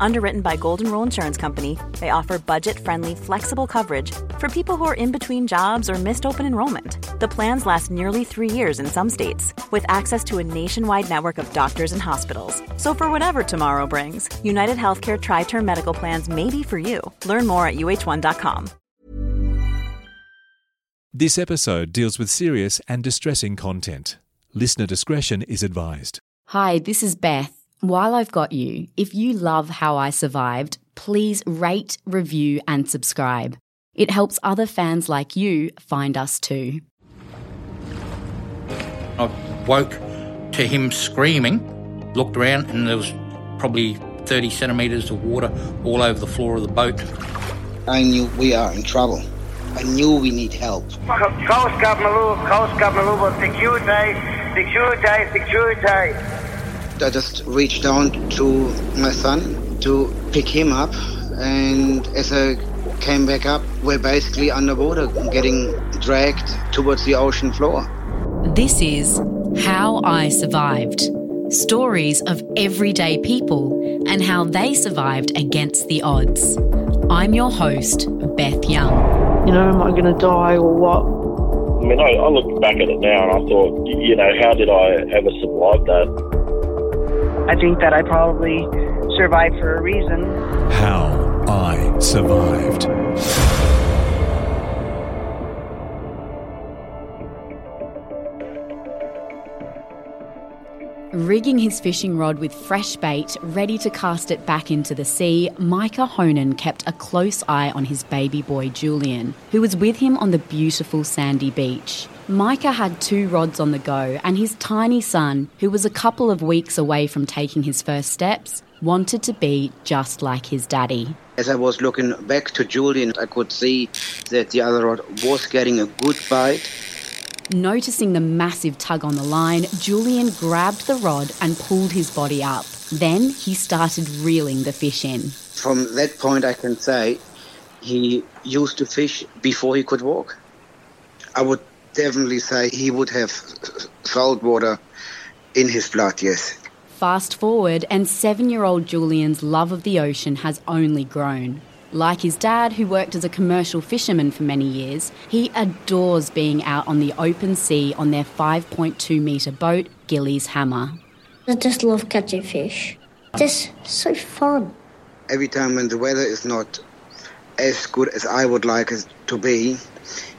Underwritten by Golden Rule Insurance Company, they offer budget friendly, flexible coverage for people who are in between jobs or missed open enrollment. The plans last nearly three years in some states, with access to a nationwide network of doctors and hospitals. So, for whatever tomorrow brings, United Healthcare Tri Term Medical Plans may be for you. Learn more at uh1.com. This episode deals with serious and distressing content. Listener discretion is advised. Hi, this is Beth. While I've got you, if you love how I survived, please rate, review, and subscribe. It helps other fans like you find us too. I woke to him screaming, looked around, and there was probably 30 centimetres of water all over the floor of the boat. I knew we are in trouble. I knew we need help. Coast Guard Mooloolaba, Coast Guard Mooloolaba, security, security, security. I just reached down to my son to pick him up, and as I came back up, we're basically underwater, getting dragged towards the ocean floor. This is How I Survived stories of everyday people and how they survived against the odds. I'm your host, Beth Young. You know, am I going to die or what? I mean, I, I look back at it now and I thought, you know, how did I ever survive that? I think that I probably survived for a reason. How I Survived. Rigging his fishing rod with fresh bait, ready to cast it back into the sea, Micah Honan kept a close eye on his baby boy Julian, who was with him on the beautiful sandy beach. Micah had two rods on the go, and his tiny son, who was a couple of weeks away from taking his first steps, wanted to be just like his daddy. As I was looking back to Julian, I could see that the other rod was getting a good bite. Noticing the massive tug on the line, Julian grabbed the rod and pulled his body up. Then he started reeling the fish in. From that point, I can say he used to fish before he could walk. I would definitely say he would have salt water in his blood, yes. Fast forward, and seven year old Julian's love of the ocean has only grown. Like his dad, who worked as a commercial fisherman for many years, he adores being out on the open sea on their 5.2 metre boat, Gillies Hammer. I just love catching fish. It's just so fun. Every time when the weather is not as good as I would like it to be,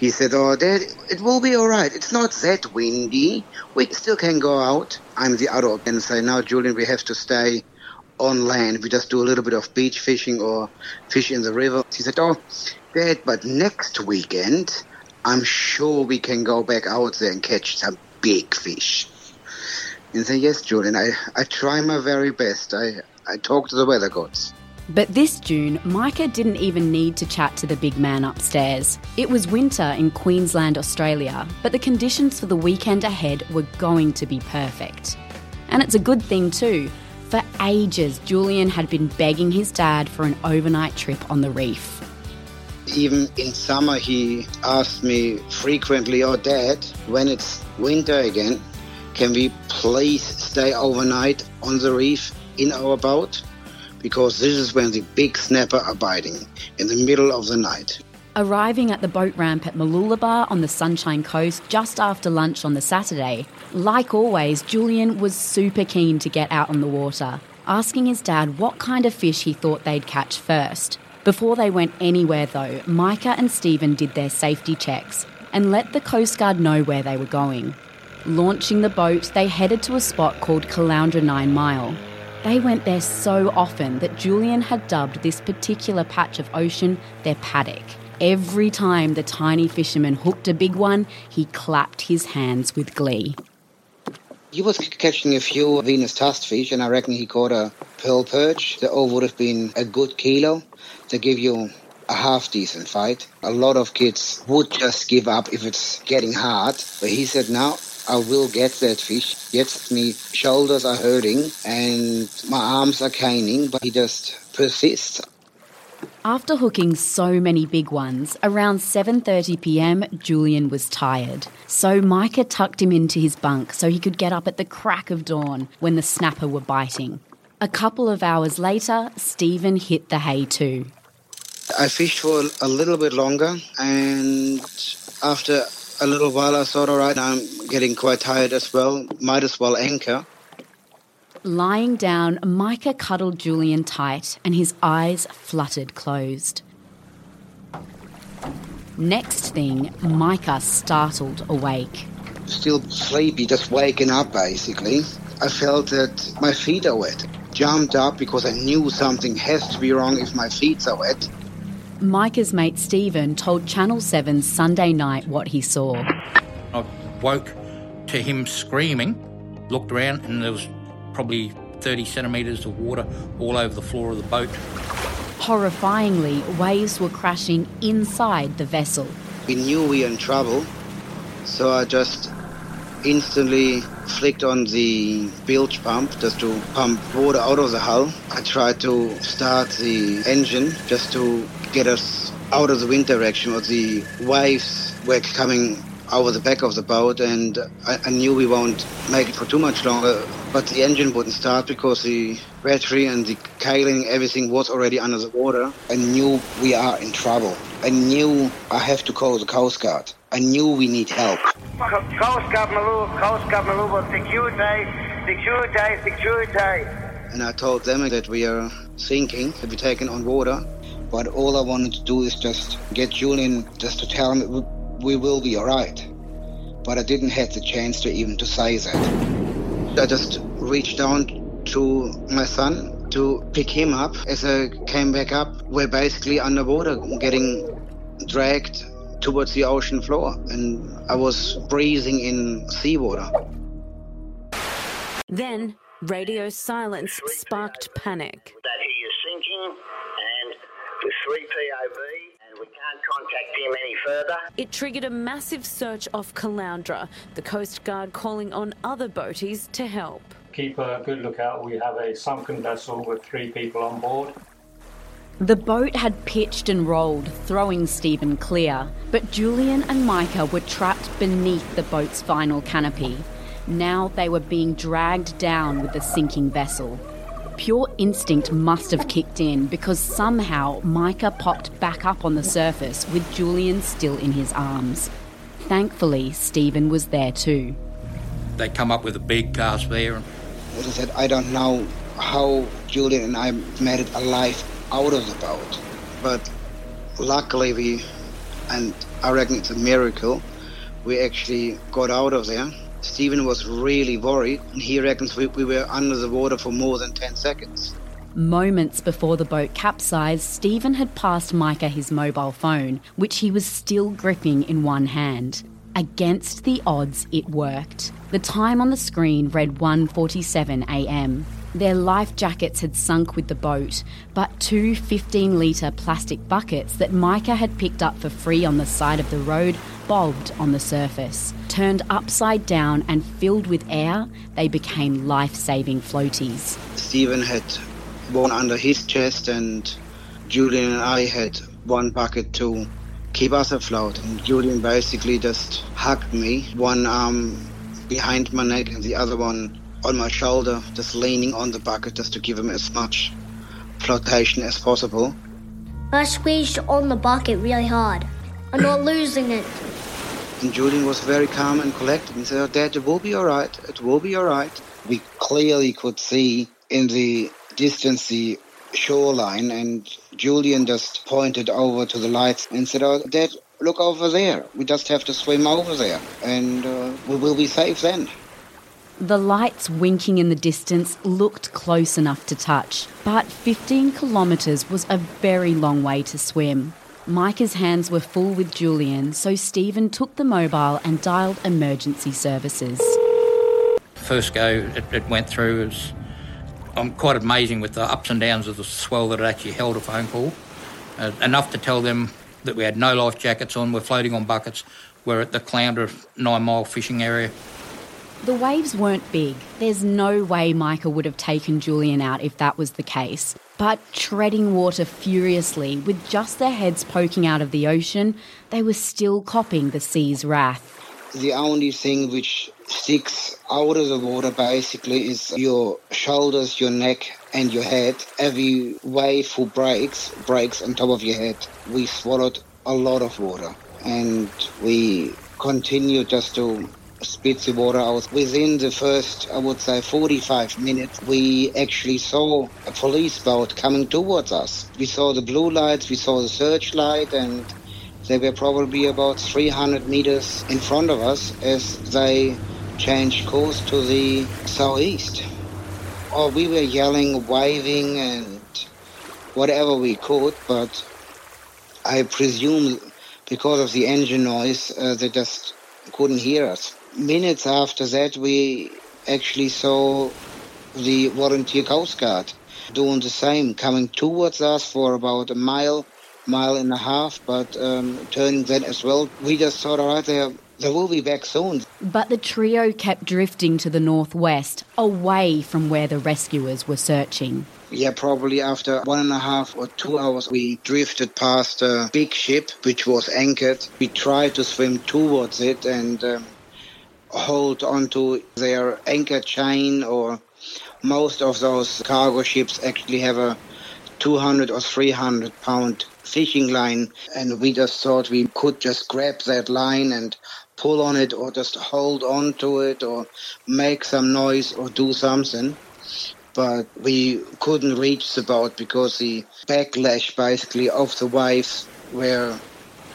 he said, Oh, Dad, it will be all right. It's not that windy. We still can go out. I'm the adult and say, Now, Julian, we have to stay on land. We just do a little bit of beach fishing or fish in the river. He said, Oh, Dad, but next weekend, I'm sure we can go back out there and catch some big fish. And say, Yes, Julian, I, I try my very best. I, I talk to the weather gods. But this June, Micah didn't even need to chat to the big man upstairs. It was winter in Queensland, Australia, but the conditions for the weekend ahead were going to be perfect. And it's a good thing too. For ages, Julian had been begging his dad for an overnight trip on the reef. Even in summer, he asked me frequently, Oh, Dad, when it's winter again, can we please stay overnight on the reef in our boat? Because this is when the big snapper are biting in the middle of the night. Arriving at the boat ramp at Mooloolaba on the Sunshine Coast just after lunch on the Saturday, like always, Julian was super keen to get out on the water, asking his dad what kind of fish he thought they'd catch first. Before they went anywhere, though, Micah and Stephen did their safety checks and let the Coast Guard know where they were going. Launching the boat, they headed to a spot called Caloundra Nine Mile. They went there so often that Julian had dubbed this particular patch of ocean their paddock. Every time the tiny fisherman hooked a big one, he clapped his hands with glee. He was catching a few Venus tusk fish, and I reckon he caught a pearl perch. The all would have been a good kilo. They give you a half decent fight. A lot of kids would just give up if it's getting hard. But he said, no, I will get that fish. Yes, my shoulders are hurting and my arms are caning, but he just persists. After hooking so many big ones, around 7:30 p.m. Julian was tired. So Micah tucked him into his bunk so he could get up at the crack of dawn when the snapper were biting. A couple of hours later, Stephen hit the hay too. I fished for a little bit longer, and after a little while, I thought, all right, I'm getting quite tired as well. Might as well anchor. Lying down, Micah cuddled Julian tight and his eyes fluttered closed. Next thing, Micah startled awake. Still sleepy, just waking up basically. I felt that my feet are wet. Jumped up because I knew something has to be wrong if my feet are wet. Micah's mate Stephen told Channel 7 Sunday night what he saw. I woke to him screaming, looked around, and there was probably 30 centimetres of water all over the floor of the boat. Horrifyingly, waves were crashing inside the vessel. We knew we were in trouble, so I just instantly flicked on the bilge pump just to pump water out of the hull. I tried to start the engine just to get us out of the wind direction, or the waves were coming over the back of the boat, and I, I, knew we won't make it for too much longer. But the engine wouldn't start because the battery and the cailing, everything was already under the water. I knew we are in trouble. I knew I have to call the Coast Guard. I knew we need help. Coast Guard Mooloolaba, Coast Guard Mooloolaba, security, security, security. And I told them that we are sinking, that we're taken on water. But all I wanted to do is just get Julian just to tell him we will be all right. But I didn't have the chance to even to say that. I just reached down to my son to pick him up. As I came back up, we're basically underwater, getting dragged towards the ocean floor, and I was breathing in seawater. Then radio silence sparked panic. That he is sinking, and with three POB, we can't contact him any further. It triggered a massive search off Caloundra, the Coast Guard calling on other boaties to help. Keep a good lookout. We have a sunken vessel with three people on board. The boat had pitched and rolled, throwing Stephen clear, but Julian and Micah were trapped beneath the boat's final canopy. Now they were being dragged down with the sinking vessel. Pure instinct must have kicked in because somehow Micah popped back up on the surface with Julian still in his arms. Thankfully, Stephen was there too. They come up with a big cast there. As I said, I don't know how Julian and I made it alive out of the boat. But luckily we, and I reckon it's a miracle, we actually got out of there. Stephen was really worried. And he reckons we, we were under the water for more than 10 seconds. Moments before the boat capsized, Stephen had passed Micah his mobile phone, which he was still gripping in one hand. Against the odds, it worked. The time on the screen read 1:47 a.m. Their life jackets had sunk with the boat, but two 15 litre plastic buckets that Micah had picked up for free on the side of the road bobbed on the surface. Turned upside down and filled with air, they became life saving floaties. Stephen had one under his chest, and Julian and I had one bucket to keep us afloat. And Julian basically just hugged me, one arm behind my neck and the other one on my shoulder, just leaning on the bucket just to give him as much flotation as possible. I squeezed on the bucket really hard. I'm not losing it. And Julian was very calm and collected and said, oh, Dad, it will be all right. It will be all right. We clearly could see in the distance the shoreline, and Julian just pointed over to the lights and said, Oh, Dad, look over there. We just have to swim over there, and uh, we will be safe then. The lights winking in the distance looked close enough to touch, but 15 kilometres was a very long way to swim. Micah's hands were full with Julian, so Stephen took the mobile and dialed emergency services. First go it, it went through was I'm quite amazing with the ups and downs of the swell that it actually held a phone call. Uh, enough to tell them that we had no life jackets on, we're floating on buckets, we're at the Caloundra nine mile fishing area. The waves weren't big. There's no way Micah would have taken Julian out if that was the case. But treading water furiously, with just their heads poking out of the ocean, they were still copping the sea's wrath. The only thing which sticks out of the water basically is your shoulders, your neck, and your head. Every wave who breaks, breaks on top of your head. We swallowed a lot of water and we continued just to spit the water out. Within the first, I would say, 45 minutes, we actually saw a police boat coming towards us. We saw the blue lights, we saw the searchlight, and they were probably about 300 meters in front of us as they changed course to the southeast. Oh, we were yelling, waving, and whatever we could, but I presume because of the engine noise, uh, they just couldn't hear us. Minutes after that, we actually saw the volunteer Coast Guard doing the same, coming towards us for about a mile mile and a half, but um, turning then as well. We just thought, all right, they they will be back soon. But the trio kept drifting to the northwest, away from where the rescuers were searching. Yeah, probably after one and a half or two hours, we drifted past a big ship which was anchored. We tried to swim towards it and um, hold onto their anchor chain, or most of those cargo ships actually have a 200 or 300 pound fishing line, and we just thought we could just grab that line and pull on it or just hold on to it or make some noise or do something. But we couldn't reach the boat because the backlash basically of the waves were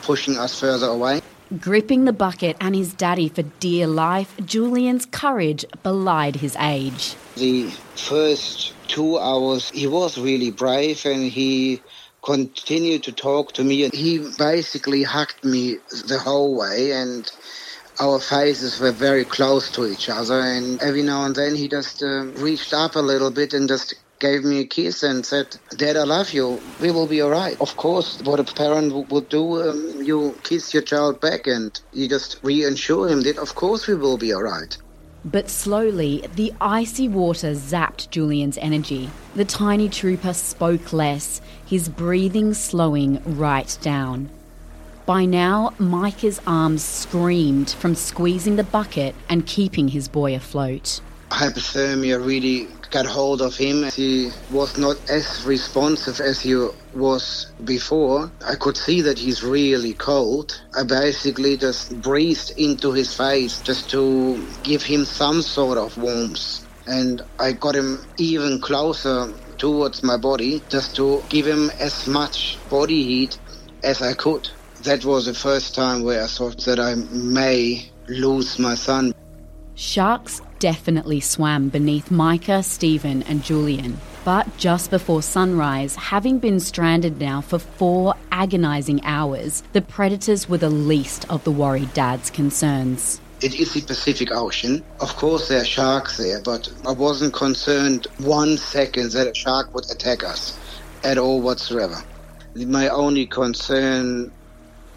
pushing us further away. Gripping the bucket and his daddy for dear life, Julian's courage belied his age. The first two hours, he was really brave and he continued to talk to me. He basically hugged me the whole way, and our faces were very close to each other. And every now and then he just uh, reached up a little bit and just gave me a kiss and said, Dad, I love you. We will be all right. Of course, what a parent would do, um, you kiss your child back and you just reassure him that, of course, we will be all right. But slowly, the icy water zapped Julian's energy. The tiny trooper spoke less, his breathing slowing right down. By now, Micah's arms screamed from squeezing the bucket and keeping his boy afloat. Hypothermia really got hold of him. He was not as responsive as he was before. I could see that he's really cold. I basically just breathed into his face just to give him some sort of warmth. And I got him even closer towards my body just to give him as much body heat as I could. That was the first time where I thought that I may lose my son. Sharks definitely swam beneath Micah, Stephen, and Julian. But just before sunrise, having been stranded now for four agonising hours, the predators were the least of the worried dad's concerns. It is the Pacific Ocean. Of course, there are sharks there, but I wasn't concerned one second that a shark would attack us at all whatsoever. My only concern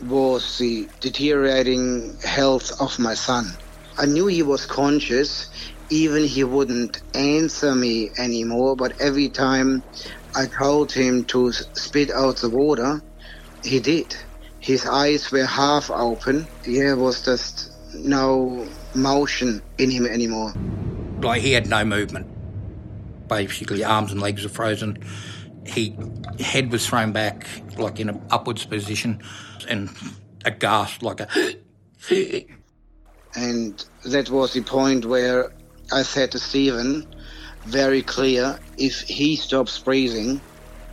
was the deteriorating health of my son. I knew he was conscious, even he wouldn't answer me anymore, but every time I told him to spit out the water, he did. His eyes were half open. There was just no motion in him anymore. Like he had no movement. Basically, arms and legs were frozen. He head was thrown back, like in an upwards position, and aghast, like a. and that was the point where I said to Stephen, very clear, if he stops breathing,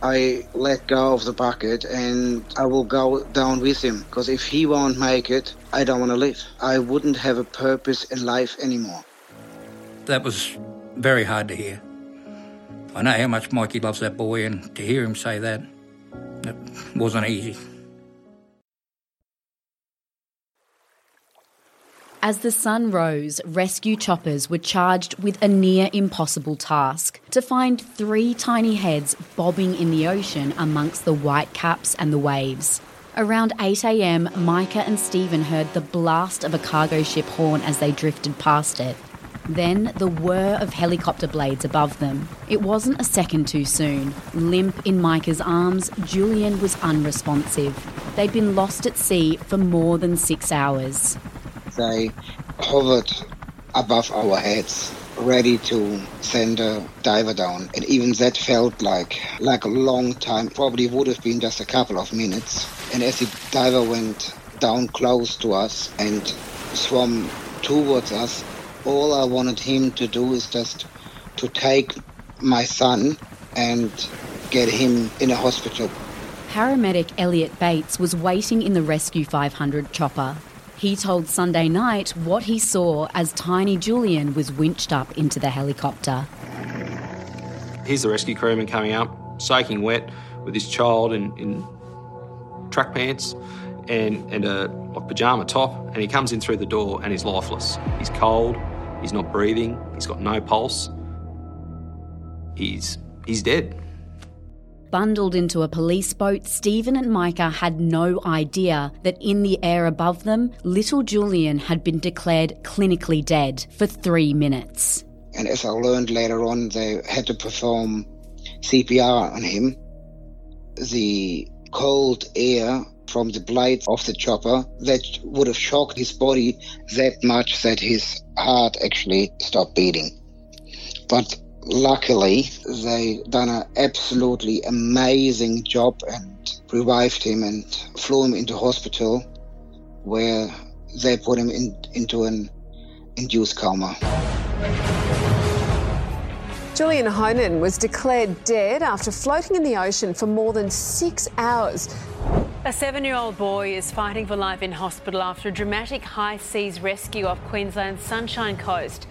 I let go of the bucket and I will go down with him. Because if he won't make it, I don't want to live. I wouldn't have a purpose in life anymore. That was very hard to hear. I know how much Mikey loves that boy, and to hear him say that, it wasn't easy. As the sun rose, rescue choppers were charged with a near impossible task to find three tiny heads bobbing in the ocean amongst the white caps and the waves. Around 8am, Micah and Stephen heard the blast of a cargo ship horn as they drifted past it. Then the whir of helicopter blades above them. It wasn't a second too soon. Limp in Micah's arms, Julian was unresponsive. They'd been lost at sea for more than six hours. They hovered above our heads, ready to send a diver down. And even that felt like like a long time. Probably would have been just a couple of minutes. And as the diver went down close to us and swam towards us, all I wanted him to do is just to take my son and get him in a hospital. Paramedic Elliot Bates was waiting in the Rescue 500 chopper. He told Sunday night what he saw as tiny Julian was winched up into the helicopter. Here's the rescue crewman coming up, soaking wet, with his child in, in track pants and, and a like, pyjama top, and he comes in through the door and he's lifeless. He's cold, he's not breathing, he's got no pulse. He's, he's dead. Bundled into a police boat, Stephen and Micah had no idea that in the air above them, little Julian had been declared clinically dead for three minutes. And as I learned later on, they had to perform CPR on him. The cold air from the blades of the chopper that would have shocked his body that much that his heart actually stopped beating. But luckily, they done an absolutely amazing job and revived him and flew him into hospital where they put him in, into an induced coma. Julian Honan was declared dead after floating in the ocean for more than six hours. A seven year old boy is fighting for life in hospital after a dramatic high seas rescue off Queensland's Sunshine Coast.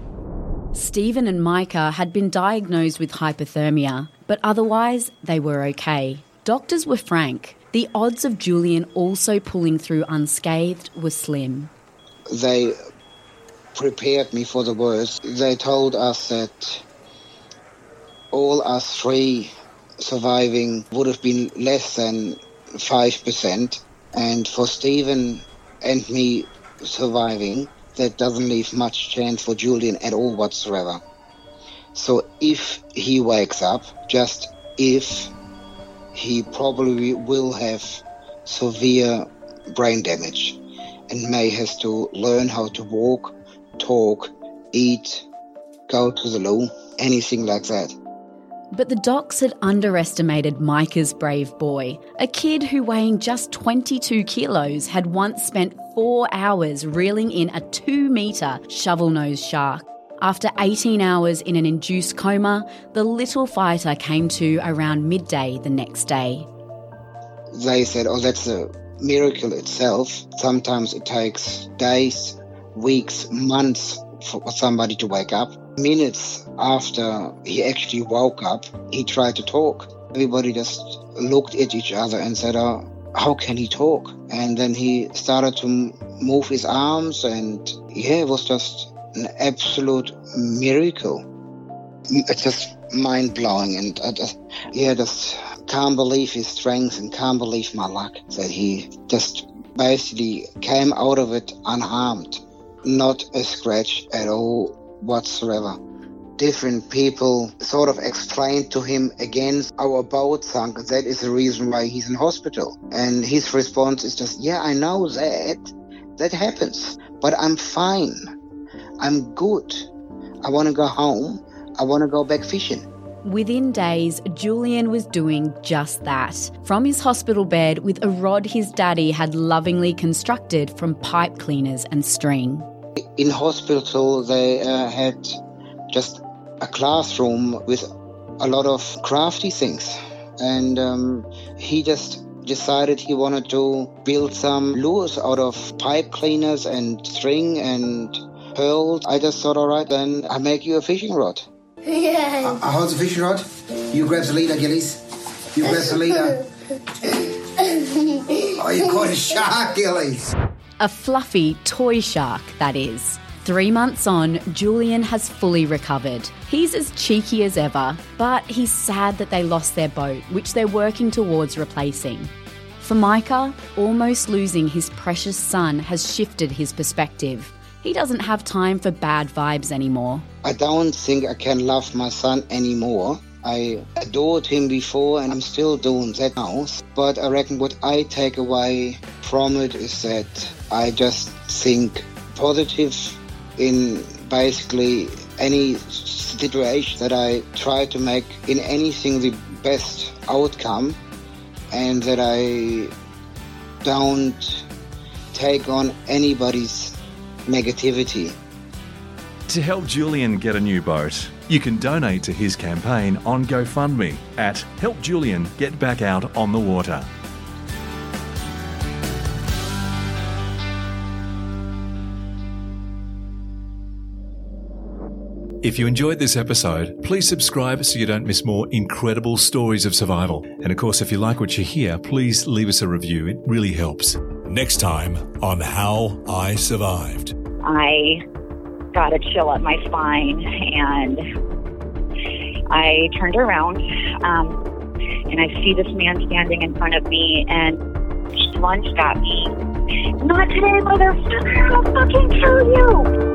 Stephen and Micah had been diagnosed with hypothermia, but otherwise they were okay. Doctors were frank. The odds of Julian also pulling through unscathed were slim. They prepared me for the worst. They told us that all us three surviving would have been less than 5%. And for Stephen and me surviving, that doesn't leave much chance for Julian at all whatsoever. So if he wakes up, just if, he probably will have severe brain damage and may has to learn how to walk, talk, eat, go to the loo, anything like that. But the docs had underestimated Micah's brave boy, a kid who, weighing just 22 kilos, had once spent four hours reeling in a two metre shovel nosed shark. After 18 hours in an induced coma, the little fighter came to around midday the next day. They said, Oh, that's a miracle itself. Sometimes it takes days, weeks, months for somebody to wake up. Minutes after he actually woke up, he tried to talk. Everybody just looked at each other and said, oh, How can he talk? And then he started to move his arms, and yeah, it was just an absolute miracle. It's just mind blowing, and I just, yeah, just can't believe his strength and can't believe my luck that he just basically came out of it unharmed not a scratch at all whatsoever. Different people sort of explained to him again, our boat sunk. That is the reason why he's in hospital. And his response is just, yeah, I know that. That happens. But I'm fine. I'm good. I want to go home. I want to go back fishing. Within days, Julian was doing just that. From his hospital bed with a rod his daddy had lovingly constructed from pipe cleaners and string. In hospital, they uh, had just a classroom with a lot of crafty things. And um, he just decided he wanted to build some lures out of pipe cleaners and string and pearls. I just thought, all right, then I make you a fishing rod. Yeah. I hold the fishing rod. You grab the leader, Gillies. You grab the leader. oh, you caught a shark, Gillies. A fluffy toy shark, that is. Three months on, Julian has fully recovered. He's as cheeky as ever, but he's sad that they lost their boat, which they're working towards replacing. For Micah, almost losing his precious son has shifted his perspective. he doesn't have time for bad vibes anymore. I don't think I can love my son anymore. I adored him before and I'm still doing that now. But I reckon what I take away from it is that I just think positive in basically any situation that I try to make in anything the best outcome and that I don't take on anybody's negativity. To help Julian get a new boat, you can donate to his campaign on GoFundMe at Help Julian Get Back Out on the Water. If you enjoyed this episode, please subscribe so you don't miss more incredible stories of survival. And of course, if you like what you hear, please leave us a review. It really helps. Next time on How I Survived. I got a chill up my spine and I turned around um, and I see this man standing in front of me and he lunged at me. Not today, motherfucker! I'll fucking kill you!